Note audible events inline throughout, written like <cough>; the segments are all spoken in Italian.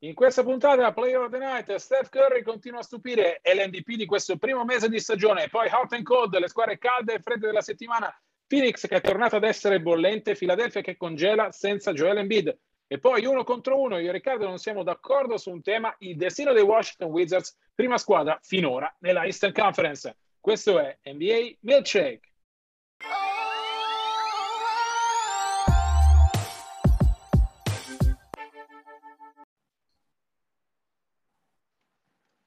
In questa puntata Player of the Night, Steph Curry continua a stupire, è l'MVP di questo primo mese di stagione, poi hot and cold, le squadre calde e fredde della settimana, Phoenix che è tornato ad essere bollente, Philadelphia che congela senza Joel Embiid. E poi uno contro uno, io e Riccardo non siamo d'accordo su un tema, il destino dei Washington Wizards, prima squadra finora nella Eastern Conference. Questo è NBA Milkshake.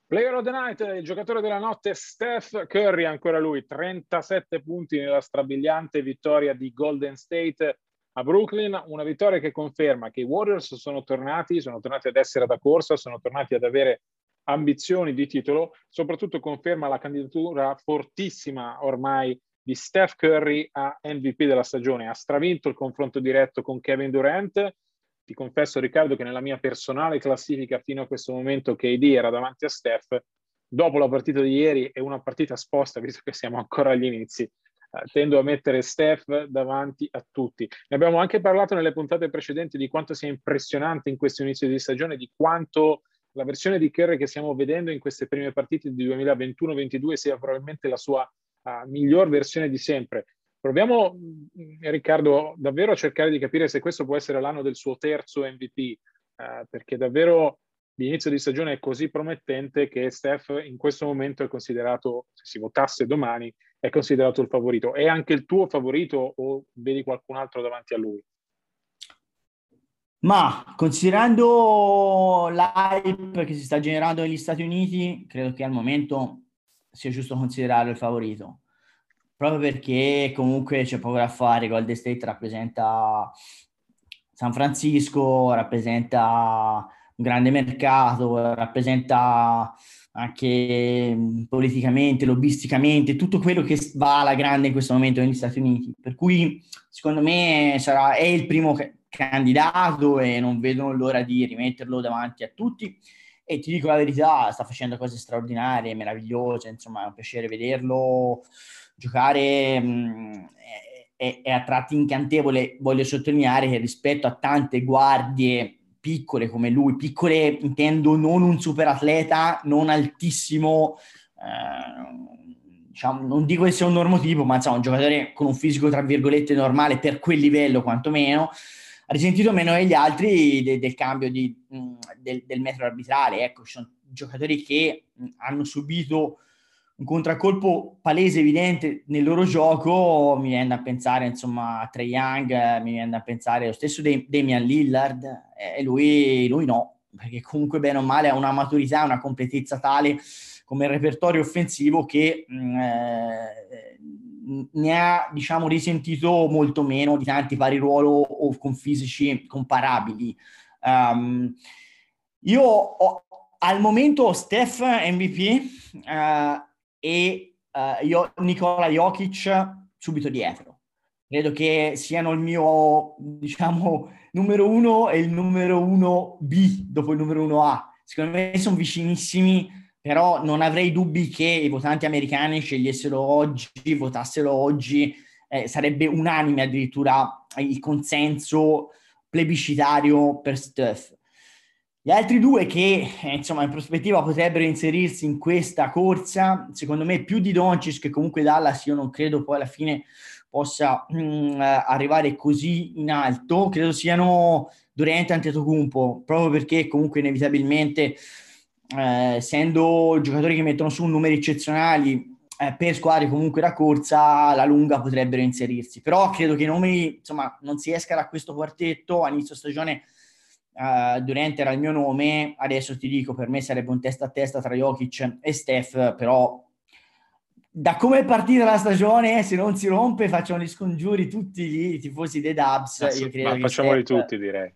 Player of the Night, il giocatore della notte Steph Curry, ancora lui, 37 punti nella strabiliante vittoria di Golden State a Brooklyn, una vittoria che conferma che i Warriors sono tornati, sono tornati ad essere da corsa, sono tornati ad avere ambizioni di titolo, soprattutto conferma la candidatura fortissima ormai di Steph Curry a MVP della stagione. Ha stravinto il confronto diretto con Kevin Durant. Ti confesso, Riccardo, che nella mia personale classifica fino a questo momento KD era davanti a Steph. Dopo la partita di ieri è una partita sposta, <laughs> visto che siamo ancora agli inizi. Eh, tendo a mettere Steph davanti a tutti. Ne abbiamo anche parlato nelle puntate precedenti di quanto sia impressionante in questo inizio di stagione, di quanto la versione di Curry che stiamo vedendo in queste prime partite di 2021-22 sia probabilmente la sua uh, miglior versione di sempre. Proviamo, mm, Riccardo, davvero a cercare di capire se questo può essere l'anno del suo terzo MVP, uh, perché davvero l'inizio di stagione è così promettente che Steph in questo momento è considerato, se si votasse domani, è considerato il favorito. È anche il tuo favorito o vedi qualcun altro davanti a lui? Ma considerando l'hype che si sta generando negli Stati Uniti, credo che al momento sia giusto considerarlo il favorito. Proprio perché comunque c'è poco da fare. Golden State rappresenta San Francisco, rappresenta un grande mercato, rappresenta anche politicamente, lobbisticamente, tutto quello che va alla grande in questo momento negli Stati Uniti. Per cui secondo me sarà, è il primo candidato e non vedono l'ora di rimetterlo davanti a tutti. E ti dico la verità, sta facendo cose straordinarie, meravigliose, insomma è un piacere vederlo giocare, mh, è, è a tratti incantevole. Voglio sottolineare che rispetto a tante guardie piccole come lui, piccole intendo non un super atleta, non altissimo, eh, diciamo, non dico che sia un normotipo, ma insomma un giocatore con un fisico tra virgolette normale per quel livello quantomeno, ha risentito meno degli altri de- del cambio di, mm, del, del, metro arbitrale. Ecco, ci sono giocatori che mh, hanno subito un contraccolpo palese, evidente nel loro gioco. Mi viene da pensare, insomma, a Trey Young, mi viene da pensare lo stesso De- Damian Lillard, e lui, lui no, perché comunque bene o male ha una maturità, una completezza tale come repertorio offensivo che mm, eh, ne ha diciamo risentito molto meno di tanti pari ruolo o con fisici comparabili. Um, io ho, al momento Steph MVP eh, e uh, io Nicola Jokic subito dietro. Credo che siano il mio, diciamo, numero uno e il numero uno B dopo il numero uno A. Secondo me sono vicinissimi però non avrei dubbi che i votanti americani scegliessero oggi, votassero oggi, eh, sarebbe unanime addirittura il consenso plebiscitario per Steph. Gli altri due che eh, insomma in prospettiva potrebbero inserirsi in questa corsa, secondo me più di Doncic che comunque Dallas io non credo poi alla fine possa mh, mm, arrivare così in alto, credo siano Durant e Antetokounmpo, proprio perché comunque inevitabilmente eh, essendo giocatori che mettono su numeri eccezionali eh, per squadre comunque da corsa, la lunga potrebbero inserirsi. Però credo che i nomi, insomma, non si esca da questo quartetto. A inizio stagione uh, Durant era il mio nome, adesso ti dico, per me sarebbe un testa a testa tra Jokic e Steph, però da come è partita la stagione, se non si rompe, facciamo gli scongiuri tutti i tifosi dei Dubs. Ma, ma facciamoli Steph... tutti, direi.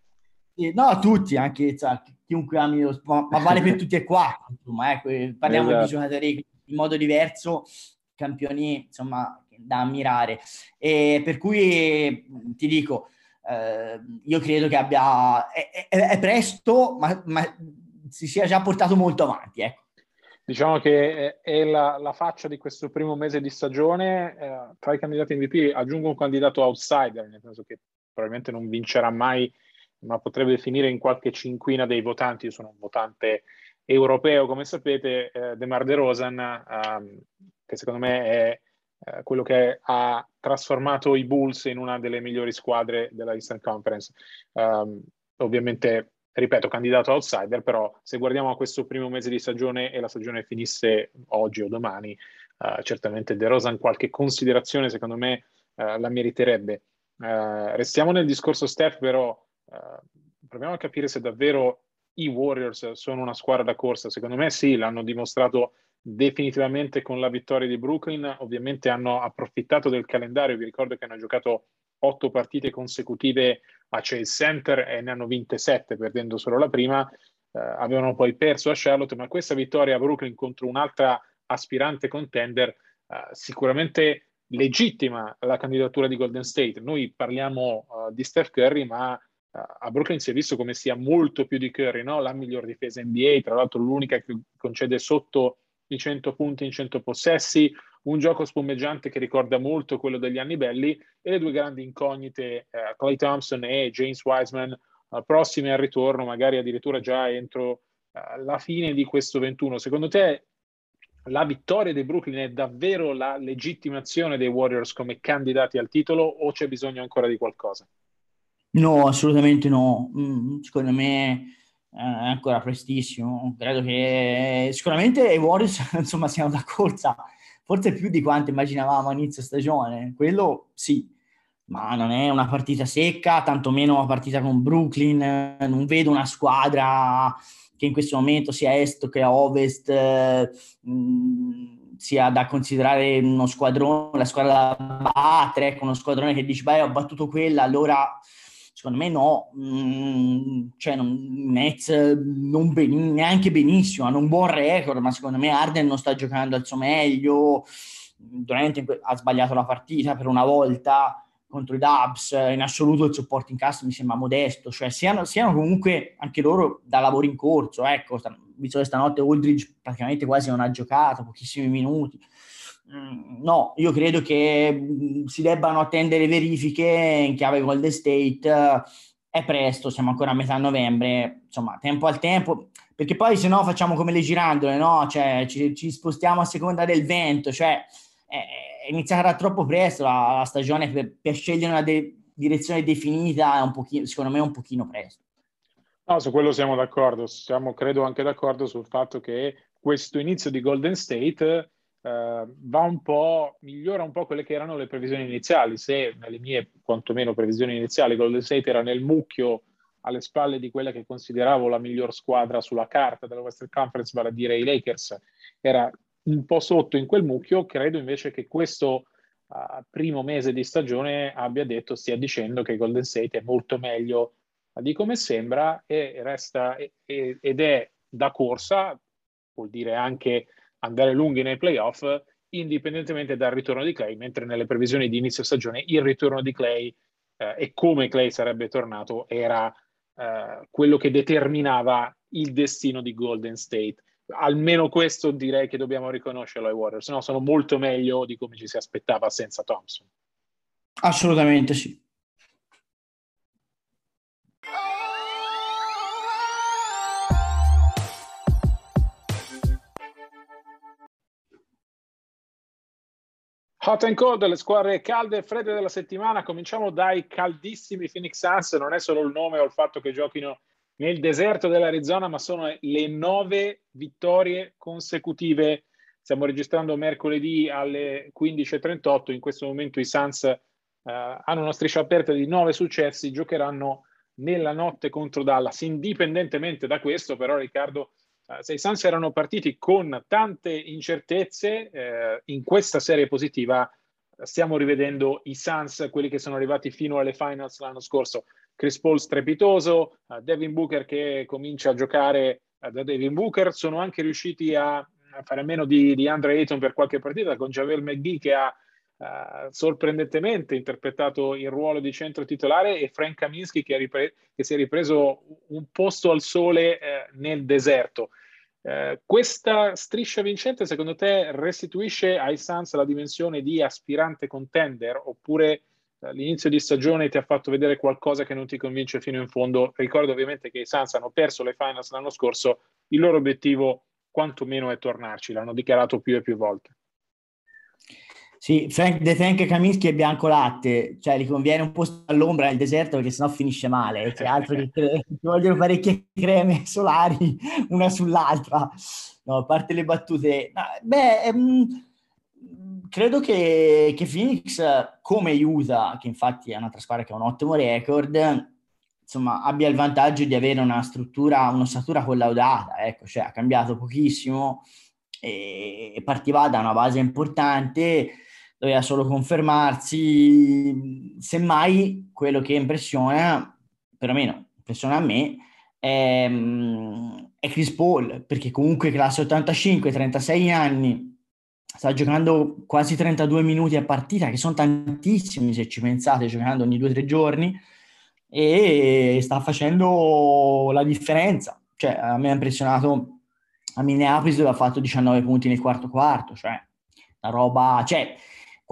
No, tutti, anche cioè, chiunque ami lo sport, ma vale per tutti e quattro. Insomma, ecco, parliamo esatto. di giocatori in modo diverso, campioni insomma da ammirare. E per cui ti dico, eh, io credo che abbia, è, è, è presto, ma, ma, si sia già portato molto avanti. Ecco. Diciamo che è la, la, faccia di questo primo mese di stagione. Eh, tra i candidati MVP aggiungo un candidato outsider, nel senso che probabilmente non vincerà mai, ma potrebbe finire in qualche cinquina dei votanti. Io sono un votante europeo, come sapete, eh, DeMar DeRozan, um, che secondo me è eh, quello che ha trasformato i Bulls in una delle migliori squadre della Eastern Conference. Um, ovviamente, ripeto, candidato outsider, però se guardiamo a questo primo mese di stagione e la stagione finisse oggi o domani, uh, certamente DeRozan qualche considerazione, secondo me, uh, la meriterebbe. Uh, restiamo nel discorso Steph, però proviamo a capire se davvero i Warriors sono una squadra da corsa. Secondo me sì, l'hanno dimostrato definitivamente con la vittoria di Brooklyn. Ovviamente hanno approfittato del calendario. Vi ricordo che hanno giocato otto partite consecutive a Chase Center e ne hanno vinte sette, perdendo solo la prima. Eh, avevano poi perso a Charlotte, ma questa vittoria a Brooklyn contro un'altra aspirante contender eh, sicuramente legittima la candidatura di Golden State. Noi parliamo uh, di Steph Curry, ma a Brooklyn si è visto come sia molto più di Curry, no? la miglior difesa NBA, tra l'altro l'unica che concede sotto i 100 punti in 100 possessi, un gioco spumeggiante che ricorda molto quello degli anni belli e le due grandi incognite, eh, Clay Thompson e James Wiseman, eh, prossime al ritorno, magari addirittura già entro eh, la fine di questo 21. Secondo te la vittoria dei Brooklyn è davvero la legittimazione dei Warriors come candidati al titolo o c'è bisogno ancora di qualcosa? No, assolutamente no. Mm, secondo me è ancora prestissimo. Credo che sicuramente i Warriors <laughs> insomma siano da corsa, forse più di quanto immaginavamo a inizio stagione. Quello sì, ma non è una partita secca, tantomeno una partita con Brooklyn. Non vedo una squadra che in questo momento sia est che ovest eh, sia da considerare uno squadrone, la squadra da battere, ecco, uno squadrone che dici, beh, ho battuto quella, allora Secondo me no, mm, cioè non, Nets non ben, neanche benissimo, hanno un buon record, ma secondo me Arden non sta giocando al suo meglio, Durant ha sbagliato la partita per una volta contro i Dubs, in assoluto il supporting cast mi sembra modesto, cioè siano, siano comunque anche loro da lavoro in corso, ecco, visto che stanotte Aldridge praticamente quasi non ha giocato, pochissimi minuti, no, io credo che mm, si debbano attendere verifiche in chiave Golden State. È presto, siamo ancora a metà novembre, insomma, tempo al tempo, perché poi se no facciamo come le girandole, no? Cioè, ci, ci spostiamo a seconda del vento, cioè è iniziata troppo presto la, la stagione per, per, scegliere una de- direzione definita, è un pochino, secondo me è un pochino presto. No, su quello siamo d'accordo, siamo credo anche d'accordo sul fatto che questo inizio di Golden State va un po', migliora un po' quelle che erano le previsioni iniziali. Se nelle mie, quantomeno, previsioni iniziali, Golden State era nel mucchio alle spalle di quella che consideravo la miglior squadra sulla carta della Western Conference, vale a dire i Lakers, era un po' sotto in quel mucchio, credo invece che questo uh, primo mese di stagione abbia detto, stia dicendo che Golden State è molto meglio di come sembra e resta e, ed è da corsa, vuol dire anche andare lunghi nei playoff indipendentemente dal ritorno di Clay, mentre nelle previsioni di inizio stagione il ritorno di Clay eh, e come Clay sarebbe tornato era eh, quello che determinava il destino di Golden State. Almeno questo direi che dobbiamo riconoscerlo ai Warriors, no, sono molto meglio di come ci si aspettava senza Thompson. Assolutamente sì. Hot and cold, le squadre calde e fredde della settimana. Cominciamo dai caldissimi Phoenix Suns. Non è solo il nome o il fatto che giochino nel deserto dell'Arizona, ma sono le nove vittorie consecutive. Stiamo registrando mercoledì alle 15.38. In questo momento i Suns eh, hanno una striscia aperta di nove successi, giocheranno nella notte contro Dallas. Indipendentemente da questo, però, Riccardo, se i Suns erano partiti con tante incertezze, eh, in questa serie positiva stiamo rivedendo i Suns, quelli che sono arrivati fino alle finals l'anno scorso. Chris Paul strepitoso, uh, Devin Booker che comincia a giocare uh, da Devin Booker, sono anche riusciti a, a fare meno di, di, Andre Ayton per qualche partita con Javel McGee che ha uh, sorprendentemente interpretato il ruolo di centro titolare e Frank Kaminsky che, ripre- che si è ripreso un posto al sole eh, nel deserto. Eh, questa striscia vincente secondo te restituisce ai Suns la dimensione di aspirante contender oppure l'inizio di stagione ti ha fatto vedere qualcosa che non ti convince fino in fondo. Ricordo ovviamente che i Suns hanno perso le finals l'anno scorso, il loro obiettivo quantomeno è tornarci, l'hanno dichiarato più e più volte. Sì, Frank De Tank Kaminsky è bianco latte, cioè gli conviene un posto all'ombra nel deserto perché sennò finisce male, c'è altro che cre- <laughs> ti vogliono parecchie creme solari una sull'altra. No, a parte le battute, no, beh, ehm, credo che, che, Phoenix, come Utah, che infatti è un'altra squadra che ha un ottimo record, insomma, abbia il vantaggio di avere una struttura, un'ossatura collaudata, ecco, cioè ha cambiato pochissimo e partiva da una base importante, doveva solo confermarsi, semmai quello che impressiona, perlomeno impressiona a me, è, è Chris Paul, perché comunque classe 85, 36 anni, sta giocando quasi 32 minuti a partita, che sono tantissimi se ci pensate, giocando ogni due o tre giorni, e sta facendo la differenza. Cioè, a me ha impressionato a Minneapolis dove ha fatto 19 punti nel quarto quarto, cioè la roba, cioè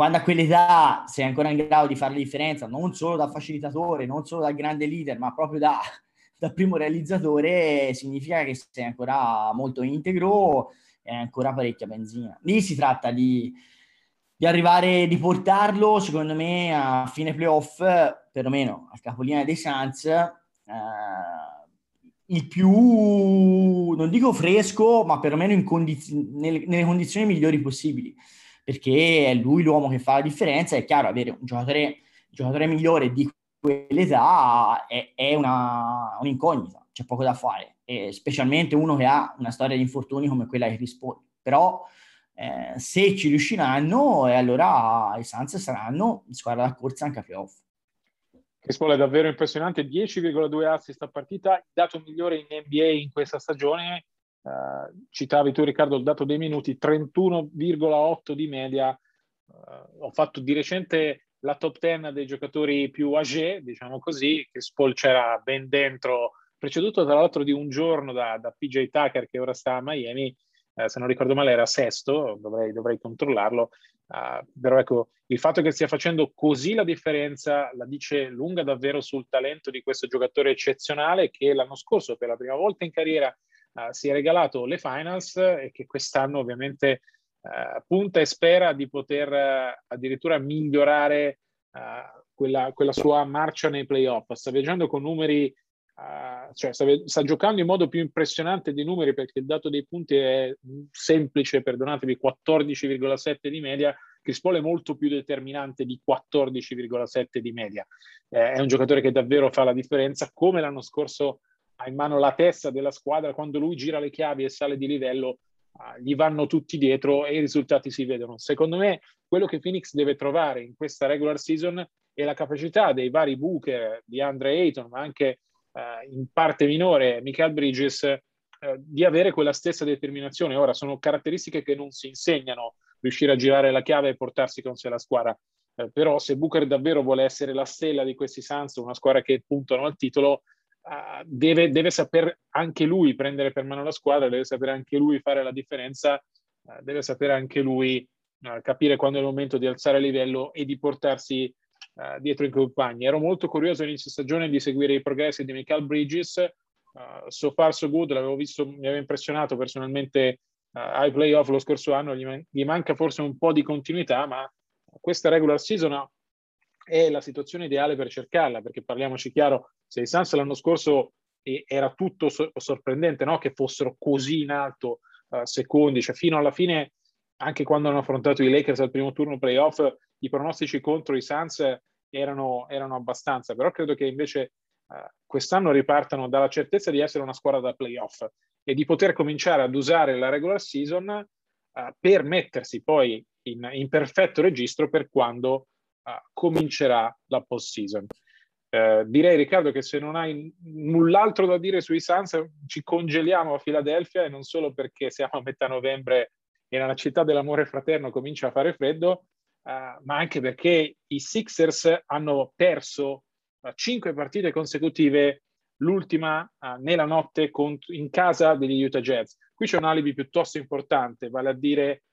quando a quell'età sei ancora in grado di fare la differenza, non solo da facilitatore, non solo da grande leader, ma proprio da, <laughs> da primo realizzatore, significa che sei ancora molto integro è ancora parecchia benzina. Lì si tratta di, di arrivare, di portarlo, secondo me, a fine playoff, perlomeno al capolinea dei Suns, eh, il più, non dico fresco, ma perlomeno condiz- nelle, nelle condizioni migliori possibili, perché è lui l'uomo che fa la differenza, è chiaro, avere un giocatore, un giocatore migliore di quell'età è, è una, un'incognita, c'è poco da fare eh, specialmente uno che ha una storia di infortuni come quella che risponde. Però eh, se ci riusciranno, e allora i Suns saranno squadra da corsa anche a playoff. Che è davvero impressionante, 10,2 assist a partita, dato migliore in NBA in questa stagione. Uh, citavi tu Riccardo il dato dei minuti, 31,8 di media. Uh, ho fatto di recente la top 10 dei giocatori più âgé, diciamo così, che Spol c'era ben dentro preceduto tra l'altro di un giorno da, da PJ Tucker che ora sta a Miami, eh, se non ricordo male era sesto, dovrei, dovrei controllarlo, uh, però ecco, il fatto che stia facendo così la differenza la dice lunga davvero sul talento di questo giocatore eccezionale che l'anno scorso per la prima volta in carriera uh, si è regalato le finals e che quest'anno ovviamente uh, punta e spera di poter addirittura migliorare quella, quella, sua marcia nei playoff. Sta viaggiando con numeri cioè sta, sta, giocando in modo più impressionante dei numeri perché il dato dei punti è semplice, perdonatevi, 14,7 di media. Chris Paul è molto più determinante di 14,7 di media. Eh, è un giocatore che davvero fa la differenza, come l'anno scorso ha in mano la testa della squadra, quando lui gira le chiavi e sale di livello, uh, gli vanno tutti dietro e i risultati si vedono. Secondo me quello che Phoenix deve trovare in questa regular season è la capacità dei vari Booker, di Andre Ayton, ma anche eh, in parte minore Michael Bridges, eh, di avere quella stessa determinazione. Ora sono caratteristiche che non si insegnano, riuscire a girare la chiave e portarsi con sé la squadra. Eh, però se Booker davvero vuole essere la stella di questi Suns, una squadra che puntano al titolo, uh, deve, deve, saper anche lui prendere per mano la squadra, deve sapere anche lui fare la differenza, uh, deve sapere anche lui uh, capire quando è il momento di alzare livello e di portarsi dietro i compagni. Ero molto curioso all'inizio stagione di seguire i progressi di Michael Bridges. So far so good, l'avevo visto, mi aveva impressionato personalmente ai playoff lo scorso anno. Gli, man- gli, manca forse un po' di continuità, ma questa regular season è la situazione ideale per cercarla, perché parliamoci chiaro, se i Suns l'anno scorso era tutto so- sorprendente no? che fossero così in alto uh, secondi, cioè fino alla fine, anche quando hanno affrontato i Lakers al primo turno playoff, i pronostici contro i Suns erano, erano abbastanza, però credo che invece uh, quest'anno ripartano dalla certezza di essere una squadra da playoff e di poter cominciare ad usare la regular season uh, per mettersi poi in, in, perfetto registro per quando comincerà la post season. Eh, direi Riccardo che se non hai null'altro da dire sui Suns ci congeliamo a Filadelfia e non solo perché siamo a metà novembre e nella città dell'amore fraterno comincia a fare freddo, eh, ma anche perché i Sixers hanno perso uh, cinque partite consecutive, l'ultima uh, nella notte cont- in casa degli Utah Jazz. Qui c'è un alibi piuttosto importante, vale a dire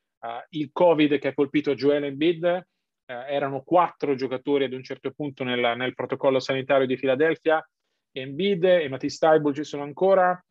il Covid che ha colpito Joel Embiid, eh, erano quattro giocatori ad un certo punto nel, nel protocollo sanitario di Filadelfia, Embiid e Matisse Taibul ci sono ancora,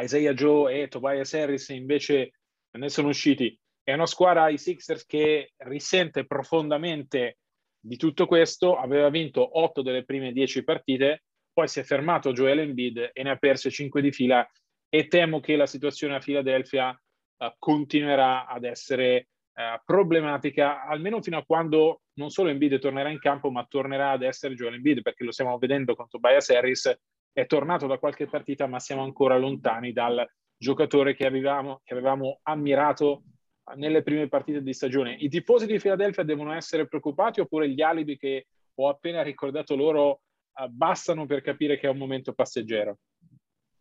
Isaiah Joe e Tobias Harris invece ne sono usciti. È una squadra, i Sixers, che risente profondamente di tutto questo, aveva vinto otto delle prime dieci partite, poi si è fermato Joel Embiid e ne ha perse cinque di fila e temo che la situazione a Filadelfia uh, continuerà ad essere eh, problematica almeno fino a quando non solo Embiid tornerà in campo ma tornerà ad essere Joel Embiid perché lo stiamo vedendo con Tobias Harris è tornato da qualche partita ma siamo ancora lontani dal giocatore che avevamo, che avevamo ammirato nelle prime partite di stagione. I tifosi di Philadelphia devono essere preoccupati oppure gli alibi che ho appena ricordato loro uh, bastano per capire che è un momento passeggero?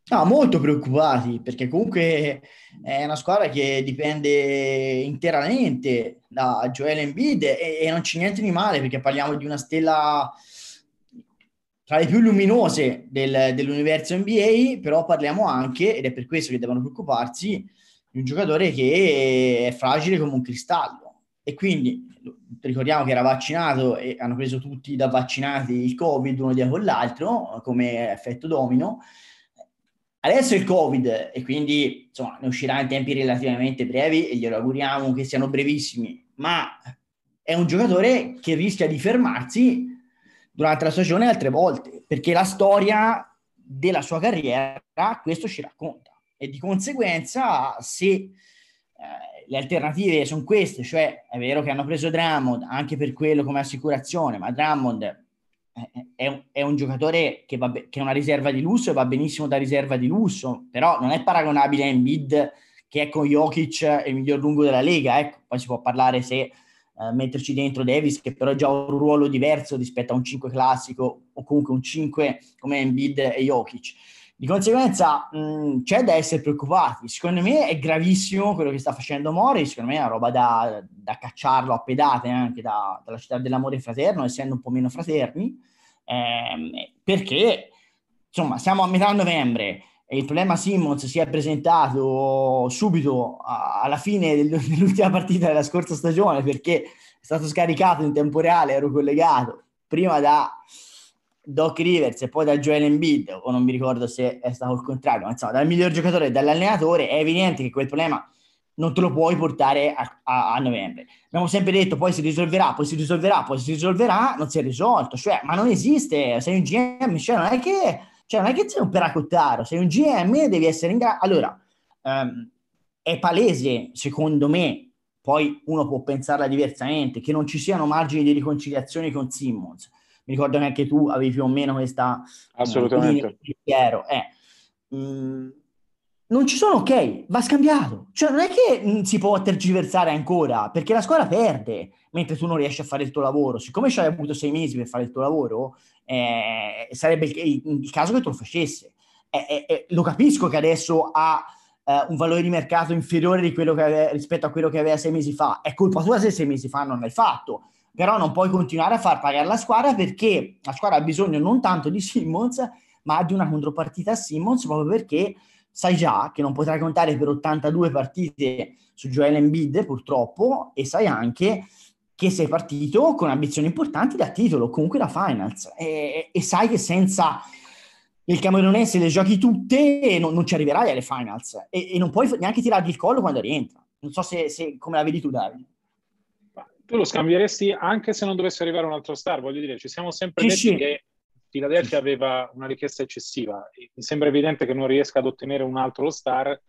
No, molto preoccupati perché comunque è una squadra che dipende interamente da Joel Embiid e, e non c'è niente di male perché parliamo di una stella tra le più luminose del, dell'universo NBA, però parliamo anche, ed è per questo che devono preoccuparsi, di un giocatore che è fragile come un cristallo. E quindi ricordiamo che era vaccinato e hanno preso tutti da vaccinati il Covid uno dietro l'altro come effetto domino Adesso il Covid e quindi insomma, ne uscirà in tempi relativamente brevi e glielo auguriamo che siano brevissimi, ma è un giocatore che rischia di fermarsi durante la stagione altre volte, perché la storia della sua carriera questo ci racconta. E di conseguenza se eh, le alternative sono queste, cioè è vero che hanno preso Drummond anche per quello come assicurazione, ma Drummond è un, è un giocatore che, be- che, è una riserva di lusso e va benissimo da riserva di lusso, però non è paragonabile a Embiid che è con Jokic il miglior lungo della Lega. Ecco, poi si può parlare se eh, metterci dentro Davis, che però ha già un ruolo diverso rispetto a un 5 classico o comunque un 5 come Embiid e Jokic. Di conseguenza mh, c'è da essere preoccupati. Secondo me è gravissimo quello che sta facendo Mori, secondo me è una roba da, da cacciarlo a pedate anche da, dalla città dell'amore fraterno, essendo un po' meno fraterni, ehm, perché insomma siamo a metà novembre e il problema Simmons si è presentato subito alla fine <laughs> dell'ultima partita della scorsa stagione perché è stato scaricato in tempo reale, ero collegato prima da Doc Rivers e poi da Joel Embiid, o non mi ricordo se è stato il contrario, ma insomma dal miglior giocatore e dall'allenatore, è evidente che quel problema non te lo puoi portare a, a, a, novembre. Abbiamo sempre detto poi si risolverà, poi si risolverà, poi si risolverà, non si è risolto, cioè, ma non esiste, sei un GM, cioè non è che, cioè, non è che sei un peracottaro, sei un GM devi essere in grado... Allora, um, è palese, secondo me, poi uno può pensarla diversamente, che non ci siano margini di riconciliazione con Simmons mi ricordo che anche tu avevi più o meno questa assolutamente pensiero. Eh. Mm, non ci sono, ok, va scambiato. Cioè, non è che mm, si può tergiversare ancora, perché la squadra perde mentre tu non riesci a fare il tuo lavoro. Siccome ci hai avuto sei mesi per fare il tuo lavoro, eh, sarebbe il, il, caso che tu lo facesse. Eh, eh, lo capisco che adesso ha eh, un valore di mercato inferiore di quello che aveva, rispetto a quello che aveva sei mesi fa. È colpa tua se sei mesi fa non l'hai fatto però non puoi continuare a far pagare la squadra perché la squadra ha bisogno non tanto di Simmons, ma di una contropartita a Simmons proprio perché sai già che non potrai contare per 82 partite su Joel Embiid purtroppo e sai anche che sei partito con ambizioni importanti da titolo, comunque da finals. E, e sai che senza il camerunese le giochi tutte non, non ci arriverai alle finals. E, e, non puoi neanche tirargli il collo quando rientra. Non so se, se come la vedi tu Davide tu lo scambieresti anche se non dovesse arrivare un altro star, voglio dire, ci siamo sempre sì, detti sì. che Philadelphia aveva una richiesta eccessiva. Mi sembra evidente che non riesca ad ottenere un altro star.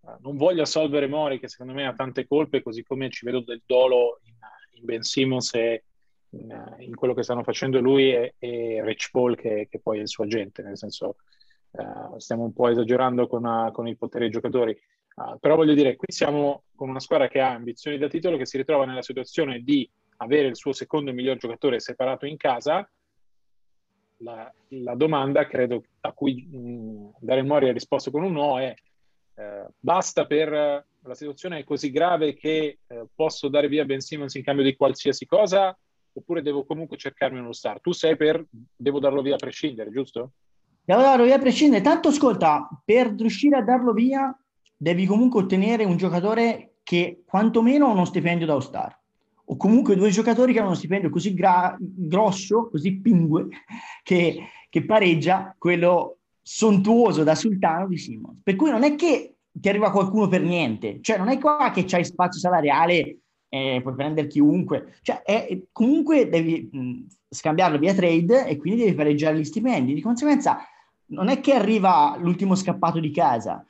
Uh, non voglio assolvere Mori, che secondo me ha tante colpe, così come ci vedo del dolo in, in Ben Simmons e in, in, quello che stanno facendo lui e, e Rich Paul, che, che, poi è il suo agente. Nel senso, uh, stiamo un po' esagerando con, uh, con il potere dei giocatori. Però voglio dire, qui siamo con una squadra che ha ambizioni da titolo, che si ritrova nella situazione di avere il suo secondo miglior giocatore separato in casa la, la, domanda, credo, a cui mh, Daryl Mori ha risposto con un no è eh, basta per la situazione è così grave che eh, posso dare via Ben Simmons in cambio di qualsiasi cosa oppure devo comunque cercarmi uno star? Tu sei per devo darlo via a prescindere, giusto? Devo darlo via a prescindere. Tanto ascolta, per riuscire a darlo via devi comunque ottenere un giocatore che quantomeno ha uno stipendio da All-Star o comunque due giocatori che hanno uno stipendio così gra- grosso, così pingue, che, che, pareggia quello sontuoso da sultano di Simons. Per cui non è che ti arriva qualcuno per niente, cioè non è qua che c'hai spazio salariale, eh, puoi prendere chiunque, cioè è, comunque devi mh, scambiarlo via trade e quindi devi pareggiare gli stipendi. Di conseguenza non è che arriva l'ultimo scappato di casa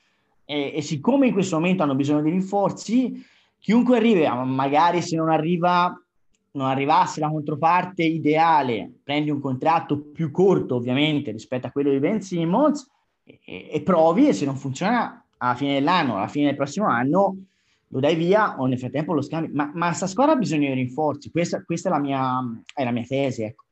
e, e siccome in questo momento hanno bisogno di rinforzi, chiunque arrivi, magari se non arriva non arrivasse la controparte ideale, prendi un contratto più corto ovviamente rispetto a quello di Ben Simmons e, e, provi e se non funziona alla fine dell'anno, alla fine del prossimo anno lo dai via o nel frattempo lo scambi. Ma, ma sta squadra ha bisogno di rinforzi, questa, questa è, la mia, è, la mia, tesi. Ecco.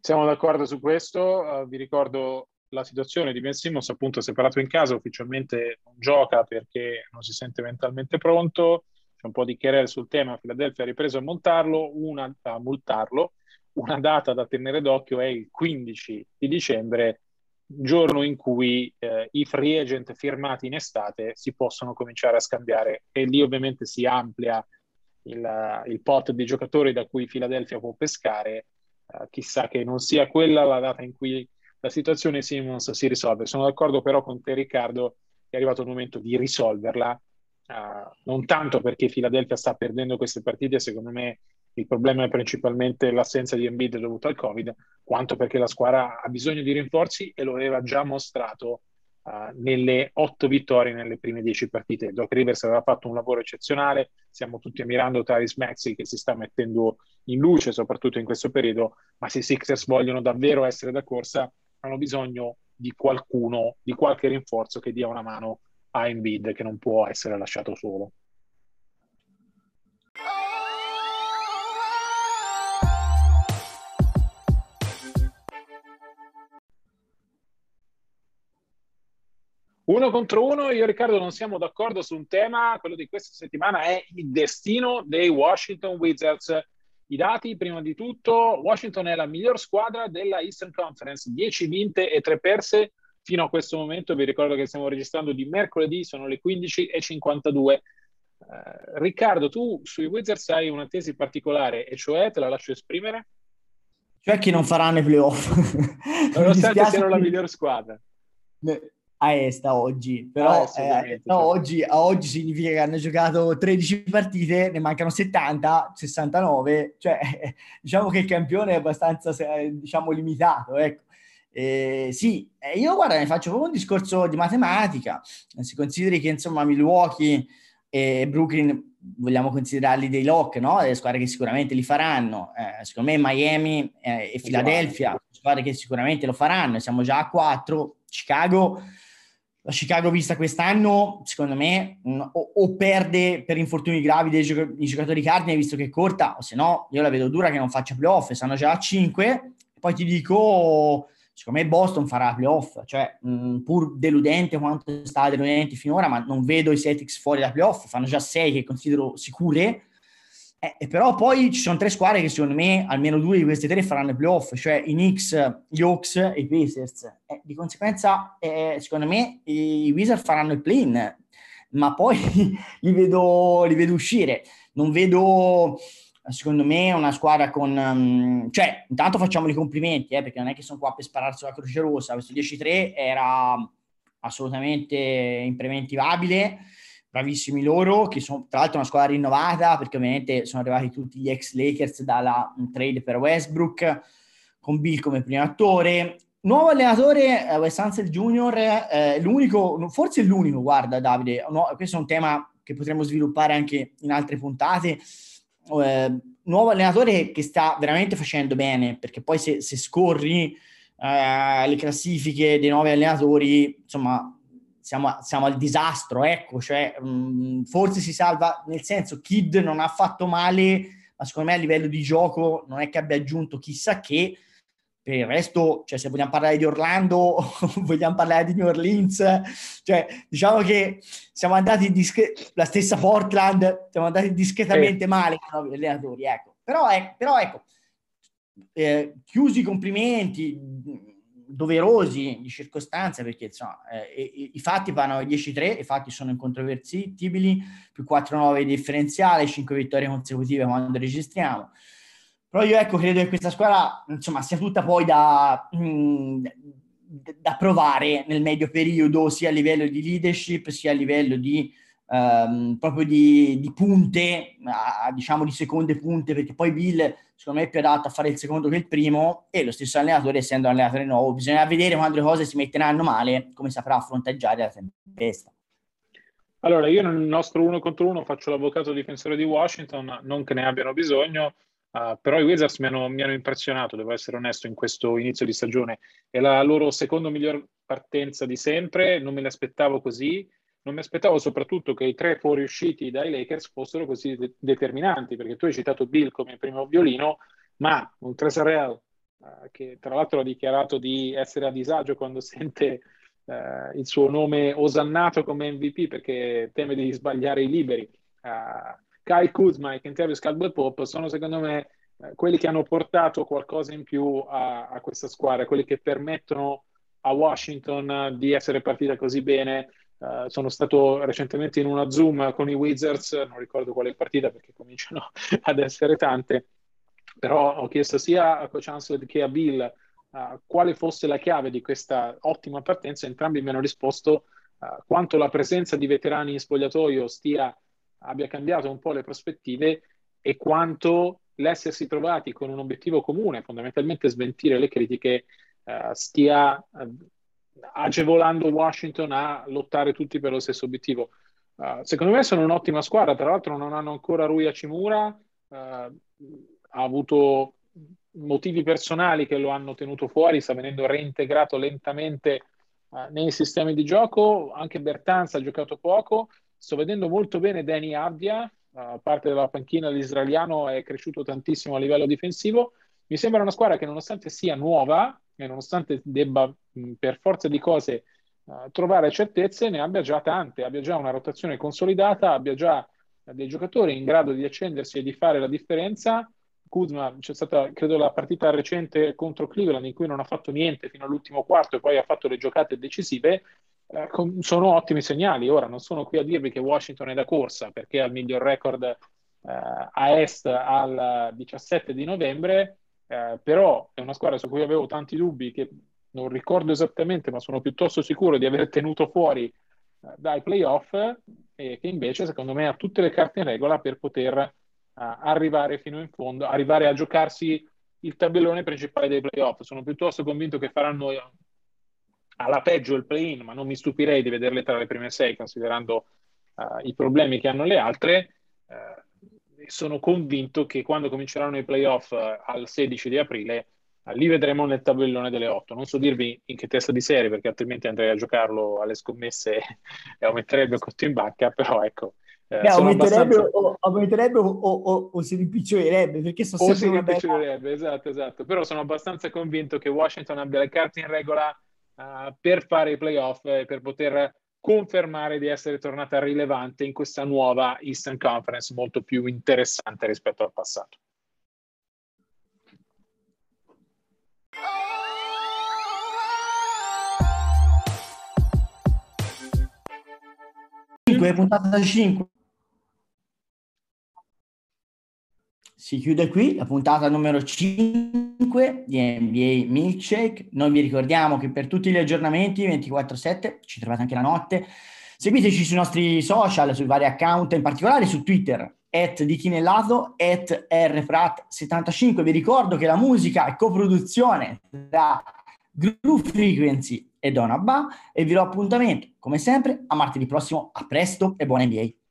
Siamo d'accordo su questo, uh, vi ricordo la situazione di Ben Simmons appunto separato in casa, ufficialmente non gioca perché non si sente mentalmente pronto, c'è un po' di querel sul tema, Philadelphia ha ripreso a montarlo, una, a multarlo, una data da tenere d'occhio è il 15 di dicembre, giorno in cui eh, i free agent firmati in estate si possono cominciare a scambiare. E lì ovviamente si amplia il, il pot di giocatori da cui Philadelphia può pescare, eh, chissà che non sia quella la data in cui la situazione Simmons si risolve. Sono d'accordo però con te Riccardo è arrivato il momento di risolverla Uh, non tanto perché Philadelphia sta perdendo queste partite, secondo me il problema è principalmente l'assenza di Embiid dovuto al Covid, quanto perché la squadra ha bisogno di rinforzi e lo aveva già mostrato uh, nelle otto vittorie nelle prime dieci partite. Doc Rivers aveva fatto un lavoro eccezionale, stiamo tutti ammirando Travis Maxi che si sta mettendo in luce, soprattutto in questo periodo, ma se i Sixers vogliono davvero essere da corsa, hanno bisogno di qualcuno, di qualche rinforzo che dia una mano a Embiid che non può essere lasciato solo. Uno contro uno, io e Riccardo non siamo d'accordo su un tema, quello di questa settimana è il destino dei Washington Wizards. I dati, prima di tutto, Washington è la miglior squadra della Eastern Conference, 10 vinte e 3 perse, fino a questo momento. Vi ricordo che stiamo registrando di mercoledì, sono le 15.52. Uh, eh, Riccardo, tu sui Wizards hai una tesi particolare, e cioè te la lascio esprimere? Cioè che non faranno i playoff. Nonostante siano la miglior squadra. A est oggi, però ah, eh, no, certo. oggi, a oggi significa che hanno giocato 13 partite, ne mancano 70, 69, cioè <laughs> diciamo che il campione è abbastanza diciamo limitato, ecco. Eh, sì, eh, io guarda, ne faccio proprio un discorso di matematica. Si consideri che insomma Milwaukee e Brooklyn vogliamo considerarli dei lock, no? Delle squadre che sicuramente li faranno. Eh, secondo me Miami eh, e Philadelphia, squadre che sicuramente lo faranno. Siamo già a quattro. Chicago, la Chicago vista quest'anno, secondo me, o, o, perde per infortuni gravi dei gioc- giocatori cardine, visto che è corta, o se no, io la vedo dura che non faccia playoff. Stanno già a cinque. Poi ti dico secondo me Boston farà playoff, cioè mh, pur deludente quanto è stato deludente finora, ma non vedo i Celtics fuori da playoff, fanno già sei che considero sicure, eh, però poi ci sono tre squadre che secondo me almeno due di queste tre faranno i playoff, cioè i Knicks, gli Hawks e i Pacers. Eh, di conseguenza, eh, secondo me i Wizards faranno il play-in, ma poi <laughs> li, vedo, li vedo uscire. Non vedo secondo me una squadra con... Um, cioè, intanto facciamo i complimenti, eh, perché non è che sono qua per spararsi la Croce Rossa, questo 10-3 era assolutamente impreventivabile, bravissimi loro, che sono tra l'altro una squadra rinnovata, perché ovviamente sono arrivati tutti gli ex Lakers dalla trade per Westbrook, con Bill come primo attore. Nuovo allenatore, eh, Wes Hansel Jr., eh, l'unico, forse l'unico, guarda Davide, no, questo è un tema che potremmo sviluppare anche in altre puntate. Eh, nuovo allenatore che sta veramente facendo bene, perché poi se, se scorri eh, le classifiche dei nuovi allenatori, insomma, siamo, siamo al disastro, ecco, cioè, mh, mm, forse si salva, nel senso, Kid non ha fatto male, ma secondo me a livello di gioco non è che abbia aggiunto chissà che, per il resto, cioè, se vogliamo parlare di Orlando, <laughs> vogliamo parlare di New Orleans, cioè, diciamo che siamo andati discre- la stessa Portland, siamo andati discretamente eh. male con i allenatori, ecco. Però, è, però ecco, eh, chiusi i complimenti doverosi di circostanza, perché insomma, eh, i, fatti vanno a 10-3, i fatti sono incontrovertibili, più 4-9 di differenziale, 5 vittorie consecutive quando registriamo. Però io ecco, credo che questa squadra insomma, sia tutta poi da, mh, da provare nel medio periodo, sia a livello di leadership, sia a livello di um, proprio di, di punte, a, diciamo di seconde punte, perché poi Bill secondo me è più adatto a fare il secondo che il primo e lo stesso allenatore essendo allenatore nuovo bisogna vedere quando le cose si metteranno male come saprà fronteggiare la tempesta allora io nel nostro uno contro uno faccio l'avvocato difensore di Washington non che ne abbiano bisogno Uh, però i Wizards mi hanno, mi hanno, impressionato, devo essere onesto, in questo inizio di stagione. È la loro seconda miglior partenza di sempre, non me l'aspettavo così. Non mi aspettavo soprattutto che i tre fuoriusciti dai Lakers fossero così de- determinanti, perché tu hai citato Bill come primo violino, ma un Tresarel, uh, che tra l'altro ha dichiarato di essere a disagio quando <laughs> sente uh, il suo nome osannato come MVP perché teme di sbagliare i liberi. Uh, Kyle Kuzma e Kentavious Caldwell Pop sono secondo me eh, quelli che hanno portato qualcosa in più a, a, questa squadra, quelli che permettono a Washington di essere partita così bene. Uh, sono stato recentemente in una Zoom con i Wizards, non ricordo quale partita perché cominciano <laughs> ad essere tante, però ho chiesto sia a Coach Hansel che a Bill uh, quale fosse la chiave di questa ottima partenza. Entrambi mi hanno risposto uh, quanto la presenza di veterani in spogliatoio stia abbia cambiato un po' le prospettive e quanto l'essersi trovati con un obiettivo comune, fondamentalmente smentire le critiche, stia agevolando Washington a lottare tutti per lo stesso obiettivo. Uh, secondo me sono un'ottima squadra, tra l'altro non hanno ancora Rui Hachimura, ha avuto motivi personali che lo hanno tenuto fuori, sta venendo reintegrato lentamente nei sistemi di gioco, anche Bertanza ha giocato poco, Sto vedendo molto bene Danny Abdia, parte della panchina l'israeliano è cresciuto tantissimo a livello difensivo. Mi sembra una squadra che nonostante sia nuova e nonostante debba per forza di cose uh, trovare certezze, ne abbia già tante, abbia già una rotazione consolidata, abbia già dei giocatori in grado di accendersi e di fare la differenza. Kuzma, c'è stata credo la partita recente contro Cleveland in cui non ha fatto niente fino all'ultimo quarto e poi ha fatto le giocate decisive eh, sono ottimi segnali. Ora non sono qui a dirvi che Washington è da corsa perché ha il miglior record eh, a est al 17 di novembre, eh, però è una squadra su cui avevo tanti dubbi che non ricordo esattamente, ma sono piuttosto sicuro di aver tenuto fuori eh, dai playoff e che invece secondo me ha tutte le carte in regola per poter eh, arrivare fino in fondo, arrivare a giocarsi il tabellone principale dei playoff. Sono piuttosto convinto che faranno alla peggio il play-in, ma non mi stupirei di vederle tra le prime sei, considerando uh, i problemi che hanno le altre. Uh, sono convinto che quando cominceranno i playoff uh, al 16 di aprile, li vedremo nel tabellone delle 8. Non so dirvi in che testa di serie, perché altrimenti andrei a giocarlo alle scommesse <laughs> e aumenterebbe il costo in banca, <laughs> però ecco. Beh, aumenterebbe, abbastanza... o, aumenterebbe o, o, o, si rimpicciolirebbe perché sono o si rimpicciolirebbe, esatto, esatto. Però sono abbastanza convinto che Washington abbia le carte in regola uh, per fare i playoff e per poter confermare di essere tornata rilevante in questa nuova Eastern Conference molto più interessante rispetto al passato. puntata 5 Si chiude qui la puntata numero 5 di NBA Milkshake. Noi vi ricordiamo che per tutti gli aggiornamenti 24-7 ci trovate anche la notte. Seguiteci sui nostri social, sui vari account, in particolare su Twitter, at di Chinellato, at rfrat75. Vi ricordo che la musica è coproduzione da Groove Frequency e Donabba e vi do appuntamento, come sempre, a martedì prossimo. A presto e buon NBA!